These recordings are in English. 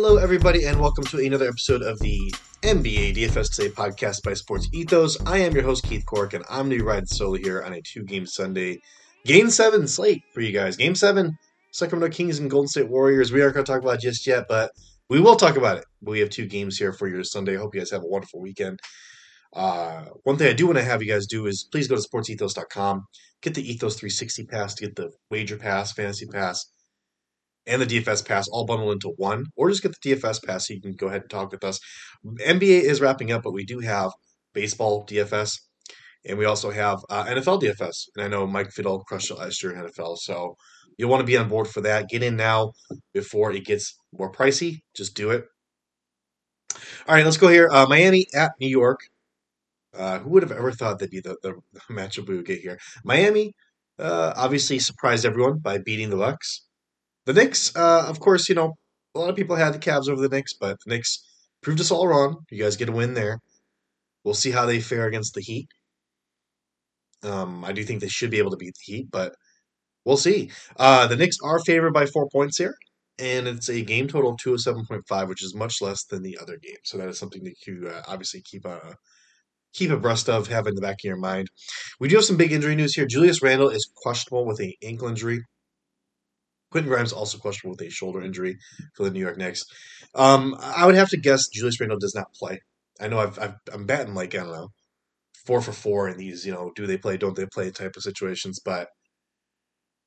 Hello, everybody, and welcome to another episode of the NBA DFS Today podcast by Sports Ethos. I am your host, Keith Cork, and I'm going to be riding solo here on a two game Sunday Game 7 slate for you guys. Game 7, Sacramento Kings and Golden State Warriors. We aren't going to talk about it just yet, but we will talk about it. We have two games here for your Sunday. I hope you guys have a wonderful weekend. Uh, one thing I do want to have you guys do is please go to sportsethos.com, get the Ethos 360 pass to get the wager pass, fantasy pass, and the DFS pass all bundled into one, or just get the DFS pass so you can go ahead and talk with us. NBA is wrapping up, but we do have baseball DFS, and we also have uh, NFL DFS. And I know Mike Fiddle crushed it last year in NFL, so you'll want to be on board for that. Get in now before it gets more pricey. Just do it. All right, let's go here. Uh, Miami at New York. Uh, who would have ever thought that'd be the, the matchup we would get here? Miami uh, obviously surprised everyone by beating the Bucks. The Knicks, uh, of course, you know, a lot of people had the Cavs over the Knicks, but the Knicks proved us all wrong. You guys get a win there. We'll see how they fare against the Heat. Um, I do think they should be able to beat the Heat, but we'll see. Uh, the Knicks are favored by four points here, and it's a game total of 207.5, which is much less than the other game. So that is something that you uh, obviously keep uh, keep abreast of, have in the back of your mind. We do have some big injury news here. Julius Randle is questionable with an ankle injury. Quentin Grimes also questionable with a shoulder injury for the New York Knicks. Um, I would have to guess Julius Randle does not play. I know I've, i am batting like I don't know four for four in these you know do they play don't they play type of situations, but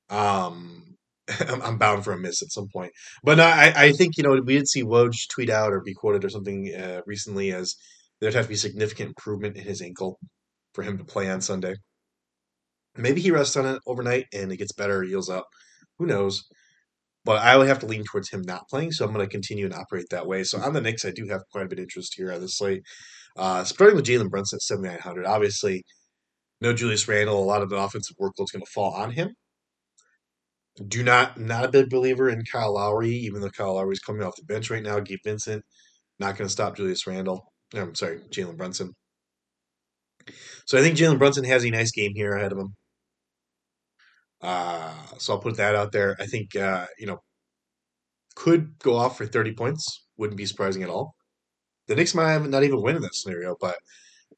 um, I'm, I'm bound for a miss at some point. But no, I I think you know we did see Woj tweet out or be quoted or something uh, recently as there'd have to be significant improvement in his ankle for him to play on Sunday. Maybe he rests on it overnight and it gets better, heals up. Who knows? But I would have to lean towards him not playing, so I'm going to continue and operate that way. So on the Knicks, I do have quite a bit of interest here on the slate. Uh, starting with Jalen Brunson at 7,900. Obviously, no Julius Randle. A lot of the offensive workload is going to fall on him. Do not, not a big believer in Kyle Lowry, even though Kyle Lowry is coming off the bench right now. Gabe Vincent, not going to stop Julius Randle. I'm sorry, Jalen Brunson. So I think Jalen Brunson has a nice game here ahead of him. Uh, so I'll put that out there. I think uh, you know could go off for 30 points. Wouldn't be surprising at all. The Knicks might not even win in that scenario, but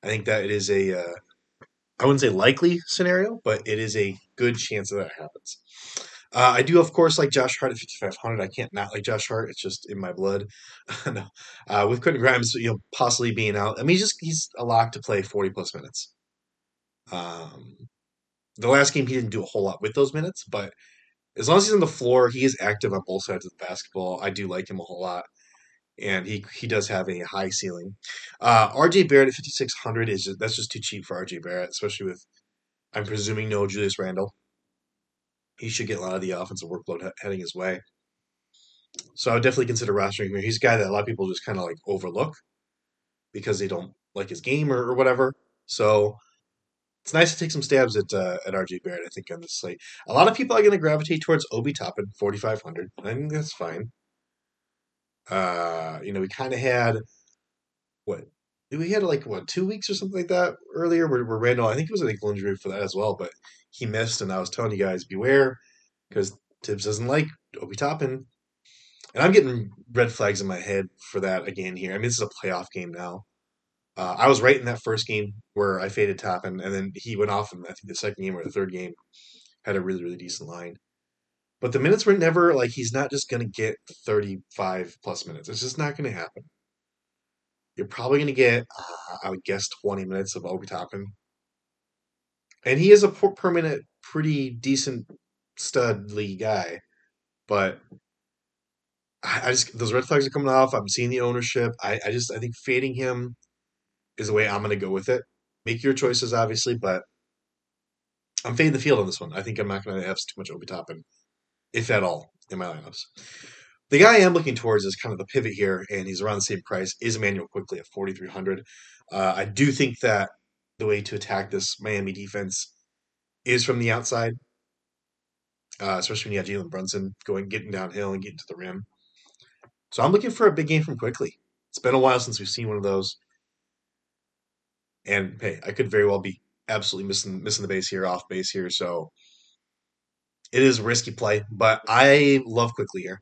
I think that it is a uh, I wouldn't say likely scenario, but it is a good chance that that happens. Uh, I do, of course, like Josh Hart at 5,500. I can't not like Josh Hart. It's just in my blood. no. uh, with Quentin Grimes, you know, possibly being out. I mean, he's just he's a lock to play 40 plus minutes. Um, the last game he didn't do a whole lot with those minutes, but as long as he's on the floor, he is active on both sides of the basketball. I do like him a whole lot, and he he does have a high ceiling. Uh, R.J. Barrett at fifty six hundred is just, that's just too cheap for R.J. Barrett, especially with I'm presuming no Julius Randle. He should get a lot of the offensive workload heading his way. So I would definitely consider rostering him. He's a guy that a lot of people just kind of like overlook because they don't like his game or, or whatever. So it's nice to take some stabs at uh, at RJ Barrett. I think on this slate, a lot of people are going to gravitate towards Obi Toppin, forty five hundred. I think that's fine. Uh, you know, we kind of had what we had like what two weeks or something like that earlier where, where Randle. I think it was an ankle injury for that as well, but he missed, and I was telling you guys beware because Thibs doesn't like Obi Toppin. And I'm getting red flags in my head for that again here. I mean, this is a playoff game now. Uh, I was right in that first game where I faded Toppin, and then he went off, and I think the second game or the third game had a really, really decent line. But the minutes were never like he's not just going to get 35 plus minutes. It's just not going to happen. You're probably going to get, uh, I would guess, 20 minutes of Obi Toppin. And he is a permanent, pretty decent studly guy. But I just, those red flags are coming off. I'm seeing the ownership. I, I just, I think fading him is the way I'm going to go with it. Make your choices, obviously, but I'm fading the field on this one. I think I'm not going to have too much Obi Toppin, if at all, in my lineups. The guy I am looking towards is kind of the pivot here, and he's around the same price, is Immanuel Quickley at 4,300. Uh, I do think that the way to attack this Miami defense is from the outside, uh, especially when you have Jalen Brunson going, getting downhill and getting to the rim. So I'm looking for a big game from Quickley. It's been a while since we've seen one of those. And hey, I could very well be absolutely missing missing the base here, off base here. So it is a risky play, but I love Quickley here.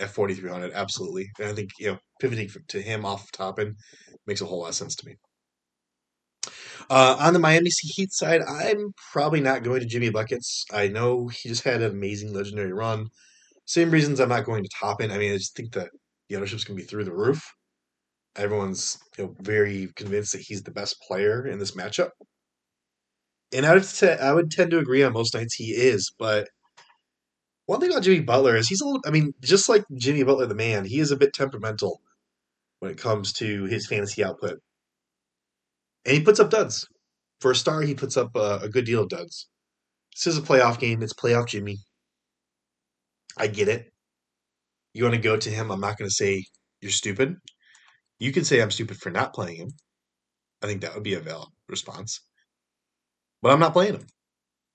at 4,300. Absolutely. And I think, you know, pivoting to him off Toppin makes a whole lot of sense to me. Uh, on the Miami Heat side, I'm probably not going to Jimmy Buckets. I know he just had an amazing legendary run. Same reasons I'm not going to top Toppin. I mean, I just think that the ownership's going to be through the roof. Everyone's you know, very convinced that he's the best player in this matchup. And I would, t- I would tend to agree on most nights he is, but one thing about Jimmy Butler is he's a little, I mean, just like Jimmy Butler, the man, he is a bit temperamental when it comes to his fantasy output. And he puts up duds. For a star, he puts up a, a good deal of duds. This is a playoff game. It's playoff Jimmy. I get it. You want to go to him. I'm not going to say you're stupid. You can say I'm stupid for not playing him. I think that would be a valid response. But I'm not playing him.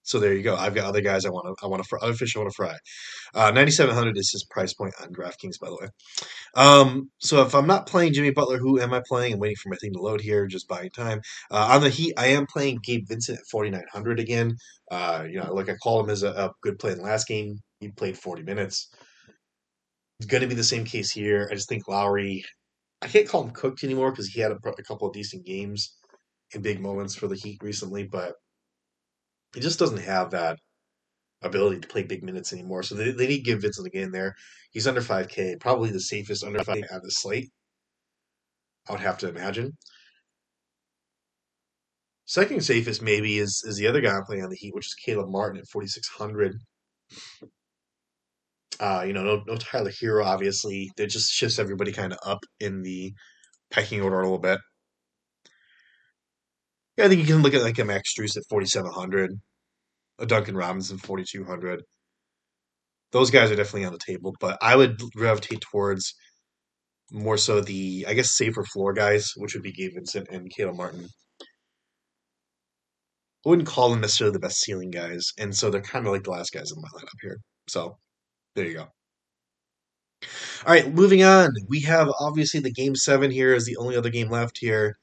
So there you go. I've got other guys I want to I want to fry, other fish I want to fry. Uh, 9700 is his price point on DraftKings, by the way. Um, so if I'm not playing Jimmy Butler, who am I playing? I'm waiting for my thing to load here, just buying time. Uh, on the Heat, I am playing Gabe Vincent at 4900 again. Uh, you know, like I called him as a, a good play in the last game. He played 40 minutes. It's going to be the same case here. I just think Lowry. I can't call him cooked anymore because he had a, a couple of decent games in big moments for the Heat recently, but he just doesn't have that ability to play big minutes anymore. So they, they need to give Vincent again there. He's under 5K, probably the safest under 5K at the slate. I would have to imagine. Second safest maybe is is the other guy I'm playing on the Heat, which is Caleb Martin at 4600. Uh, you know, no, no Tyler Herro, obviously. That just shifts everybody kind of up in the pecking order a little bit. Yeah, I think you can look at like a Max Strus at 4,700, a Duncan Robinson 4,200. Those guys are definitely on the table, but I would gravitate towards more so the, I guess, safer floor guys, which would be Gabe Vincent and Caleb Martin. I wouldn't call them necessarily the best ceiling guys, and so they're kind of like the last guys in my lineup here. So there you go. All right, moving on. We have obviously the game seven here is the only other game left here.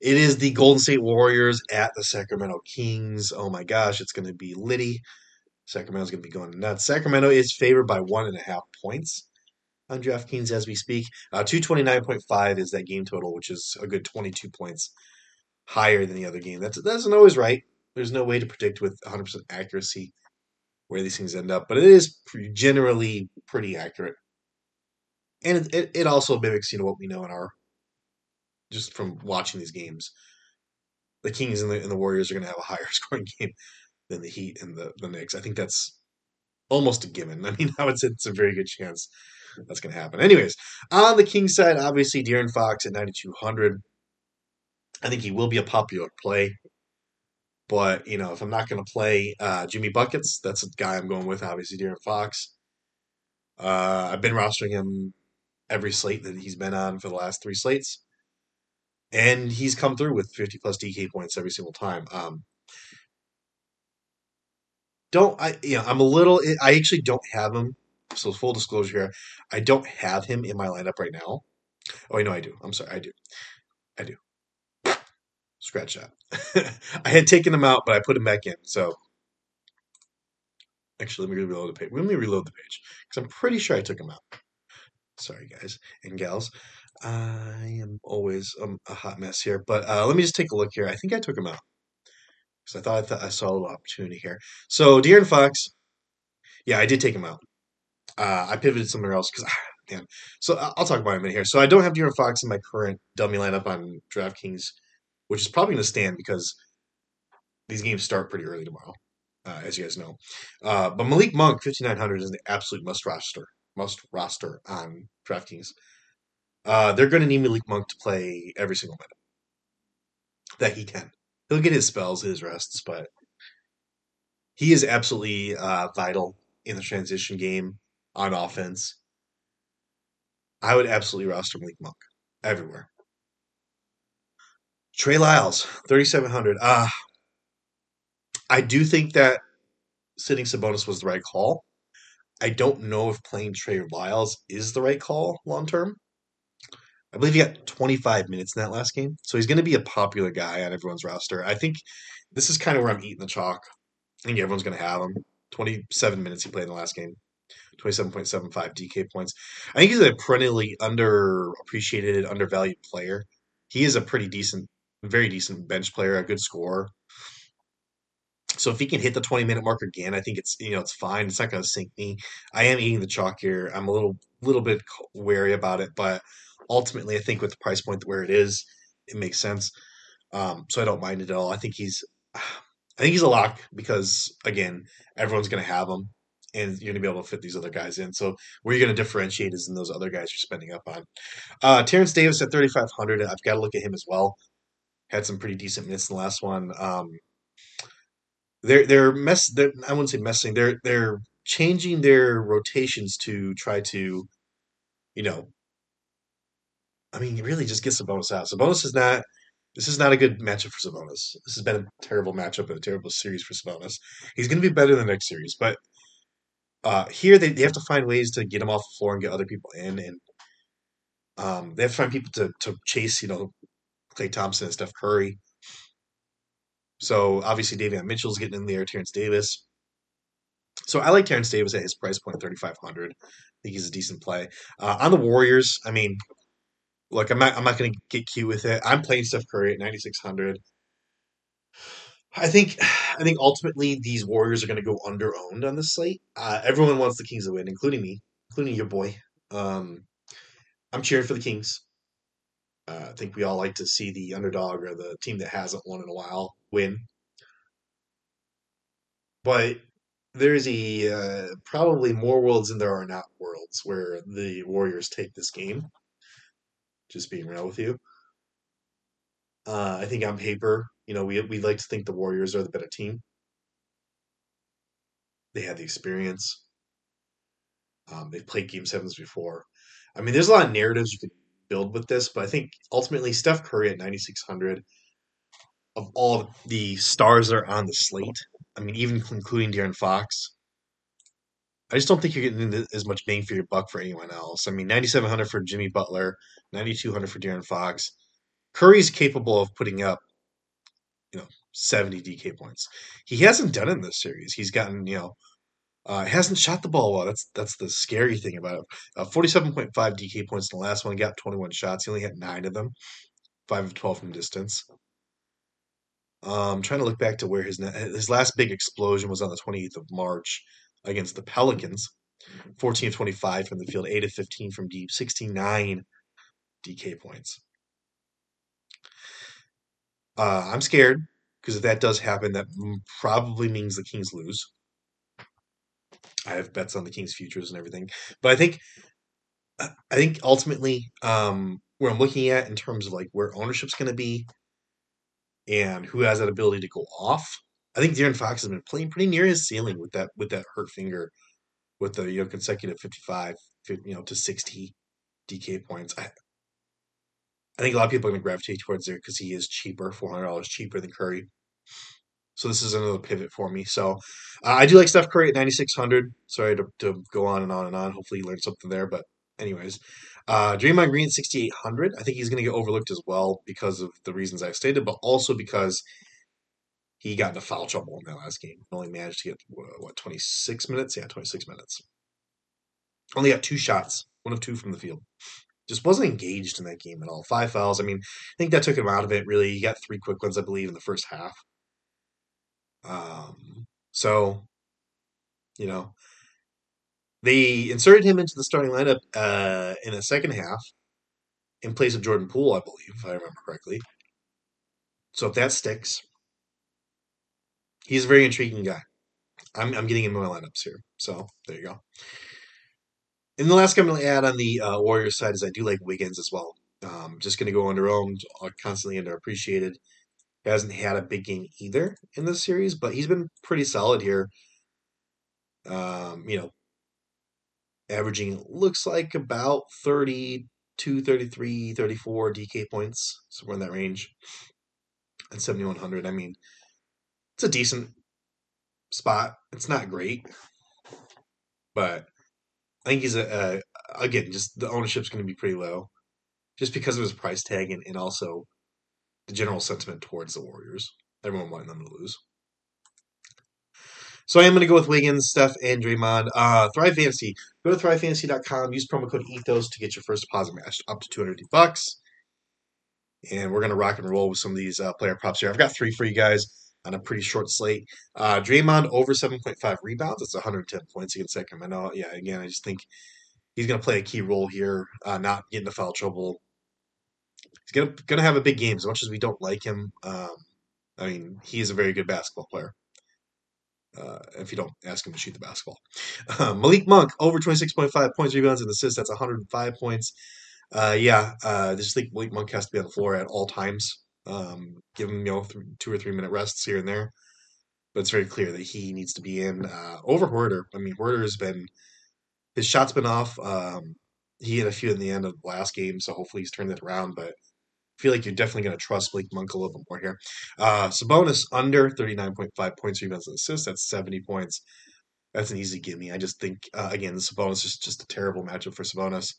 It is the Golden State Warriors at the Sacramento Kings. Oh my gosh, it's going to be litty. Sacramento's going to be going nuts. Sacramento is favored by one and a half points on DraftKings as we speak. Uh, 229.5 is that game total, which is a good 22 points higher than the other game. That's, that isn't always right. There's no way to predict with 100% accuracy where these things end up, but it is generally pretty accurate. And it, it, also mimics, you know, what we know in our just from watching these games. The Kings and the, and the Warriors are going to have a higher scoring game than the Heat and the, the Knicks. I think that's almost a given. I mean, I would say it's a very good chance that's going to happen. Anyways, on the Kings side, obviously De'Aaron Fox at 9,200. I think he will be a popular play. But, you know, if I'm not going to play uh, Jimmy Buckets, that's a guy I'm going with, obviously, De'Aaron Fox. Uh, I've been rostering him every slate that he's been on for the last three slates and he's come through with 50 plus DK points every single time. Um, don't I? You know, I'm a little. I actually don't have him. So full disclosure here, I don't have him in my lineup right now. Oh, I know I do. I'm sorry, I do. I do. Scratch that. I had taken him out, but I put him back in. So actually, let me reload the page. Let me reload the page because I'm pretty sure I took him out. Sorry, guys and gals. I am always um, a hot mess here, but uh, let me just take a look here. I think I took him out because I thought I, thought I saw a little opportunity here. So De'Aaron Fox, yeah, I did take him out. Uh, I pivoted somewhere else because, ah, man. So I'll talk about him in here. So I don't have De'Aaron Fox in my current dummy lineup on DraftKings, which is probably going to stand because these games start pretty early tomorrow, uh, as you guys know. Uh, but Malik Monk, 5,900 is an absolute must roster, must roster on DraftKings. Uh, they're going to need Malik Monk to play every single minute that he can. He'll get his spells, his rests, but he is absolutely uh, vital in the transition game on offense. I would absolutely roster Malik Monk everywhere. Trey Lyles, 3,700. Uh, I do think that sitting Sabonis was the right call. I don't know if playing Trey Lyles is the right call long term. I believe he got 25 minutes in that last game. So he's going to be a popular guy on everyone's roster. I think this is kind of where I'm eating the chalk. I think everyone's going to have him. 27 minutes he played in the last game. 27.75 DK points. I think he's a perennially underappreciated, undervalued player. He is a pretty decent, very decent bench player, a good scorer. So if he can hit the 20 minute mark again, I think it's you know it's fine. It's not going to sink me. I am eating the chalk here. I'm a little little bit wary about it, but ultimately, I think with the price point where it is, it makes sense. Um, so I don't mind it at all. I think he's I think he's a lock because again, everyone's going to have him, and you're going to be able to fit these other guys in. So where you're going to differentiate is in those other guys you're spending up on. Uh, Terence Davis at 3,500. I've got to look at him as well. Had some pretty decent minutes in the last one. Um, they're they're mess. They're, I wouldn't say messing. They're they're changing their rotations to try to, you know. I mean, really just get Sabonis out. Sabonis is not. This is not a good matchup for Sabonis. This has been a terrible matchup and a terrible series for Sabonis. He's going to be better in the next series, but uh, here they, they have to find ways to get him off the floor and get other people in, and um, they have to find people to to chase. You know, Klay Thompson and Steph Curry. So obviously Davion Mitchell's getting in there, Terence Davis. So I like Terence Davis at his price point, thirty five hundred. I think he's a decent play. Uh, on the Warriors, I mean, look, I'm not I'm not going to get cute with it. I'm playing Steph Curry at ninety six hundred. I think I think ultimately these Warriors are going to go under owned on this slate. Uh, everyone wants the Kings to win, including me, including your boy. Um, I'm cheering for the Kings. Uh, I think we all like to see the underdog or the team that hasn't won in a while win. But there's a uh, probably more worlds than there are not worlds where the Warriors take this game. Just being real with you. Uh, I think on paper, you know, we we like to think the Warriors are the better team. They have the experience. Um, they've played Game Sevens before. I mean, there's a lot of narratives you can build with this, but I think ultimately Steph Curry at 9600 of all the stars that are on the slate, I mean, even including De'Aaron Fox, I just don't think you're getting as much bang for your buck for anyone else. I mean, 9700 for Jimmy Butler, 9200 for De'Aaron Fox. Curry's capable of putting up, you know, 70 DK points. He hasn't done it in this series. He's gotten, you know, uh, hasn't shot the ball well. That's that's the scary thing about it. Uh, 47.5 DK points in the last one. Got 21 shots. He only had nine of them, five of 12 from distance. Um, I'm trying to look back to where his his last big explosion was on the 28th of March against the Pelicans. 14 of 25 from the field, 8 of 15 from deep, 69 DK points. Uh, I'm scared because if that does happen, that probably means the Kings lose. I have bets on the Kings futures and everything, but I think I think ultimately um, where I'm looking at in terms of like where ownership's going to be and who has that ability to go off. I think De'Aaron Fox has been playing pretty near his ceiling with that with that hurt finger, with the you know consecutive 55, you know to 60 DK points. I, I think a lot of people are going to gravitate towards there because he is cheaper, four hundred dollars cheaper than Curry. So this is another pivot for me. So uh, I do like Steph Curry at ninety six hundred. Sorry to, to go on and on and on. Hopefully you learned something there, but anyways, uh, Draymond Green at 6,800. I think he's going to get overlooked as well because of the reasons I stated, but also because he got into foul trouble in that last game. Only managed to get, what, 26 minutes? Yeah, 26 minutes. Only got two shots, one of two from the field. Just wasn't engaged in that game at all. Five fouls. I mean, I think that took him out of it, really. He got three quick ones, I believe, in the first half. Um, so, you know, they inserted him into the starting lineup uh, in the second half in place of Jordan Poole, I believe, if I remember correctly. So if that sticks, he's a very intriguing guy. I'm, I'm getting him in my lineups here. So there you go. And the last going to add on the uh, Warriors side is I do like Wiggins as well. Um, just going to go under owned, uh, constantly underappreciated. Hasn't had a big game either in this series, but he's been pretty solid here. Um, you know, averaging looks like about 32, 33, 34 DK points, somewhere in that range. At 7,100, I mean, it's a decent spot. It's not great, but I think he's a, a again, just the ownership's going to be pretty low just because of his price tag and, and also the general sentiment towards the Warriors. Everyone wanting them to lose. So I am going to go with Wiggins, Steph, and Draymond. Uh, Thrive Fantasy. Go to thrivefantasy.com. Use promo code ETHOS to get your first deposit match up to 250 bucks. And we're going to rock and roll with some of these uh, player props here. I've got three for you guys on a pretty short slate. Uh, Draymond over 7.5 rebounds. It's 110 points against Sacramento. Yeah, again, I just think he's going to play a key role here, uh, not get into foul trouble. He's going to have a big game. As much as we don't like him, um, I mean, he is a very good basketball player. Uh, if you don't ask him to shoot the basketball, uh, Malik Monk over 26.5 points, rebounds, and assists. That's 105 points. Uh, yeah, uh, I just think Malik Monk has to be on the floor at all times. Um, give him you know th- two or three minute rests here and there, but it's very clear that he needs to be in uh, over Huerter. I mean, Huerter has been his shot's been off. Um, he had a few in the end of the last game, so hopefully he's turned it around. But I feel like you're definitely going to trust Blake Monk a little bit more here. Uh, Sabonis under 39.5 points, rebounds, and assists. That's 70 points. That's an easy gimme. I just think, uh, again, the Sabonis is just a terrible matchup for Sabonis.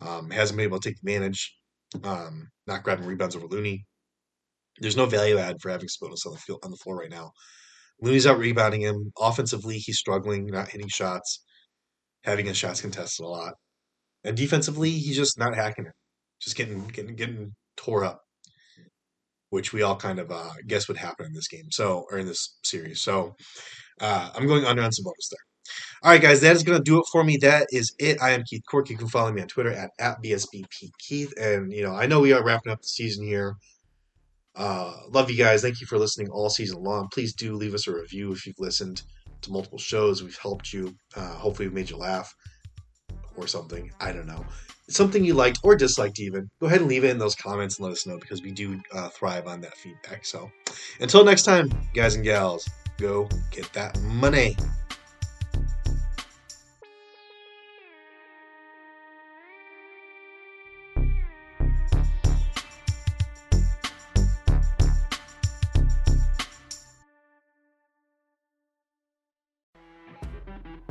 Um, hasn't been able to take advantage, um, not grabbing rebounds over Looney. There's no value add for having Sabonis on the field on the floor right now. Looney's out rebounding him. Offensively, he's struggling, not hitting shots, having his shots contested a lot. And defensively, he's just not hacking it. Just getting getting getting tore up. Which we all kind of uh, guess would happen in this game. So or in this series. So uh, I'm going under on Sabonis there. All right, guys, that is going to do it for me. That is it. I am Keith Cork. You can follow me on Twitter at, at BSBPKeith. And, you know, I know we are wrapping up the season here. Uh, love you guys. Thank you for listening all season long. Please do leave us a review if you've listened to multiple shows. We've helped you. Uh, hopefully, we've made you laugh or something. I don't know. Something you liked or disliked, even. Go ahead and leave it in those comments and let us know because we do uh, thrive on that feedback. So until next time, guys and gals, go get that money.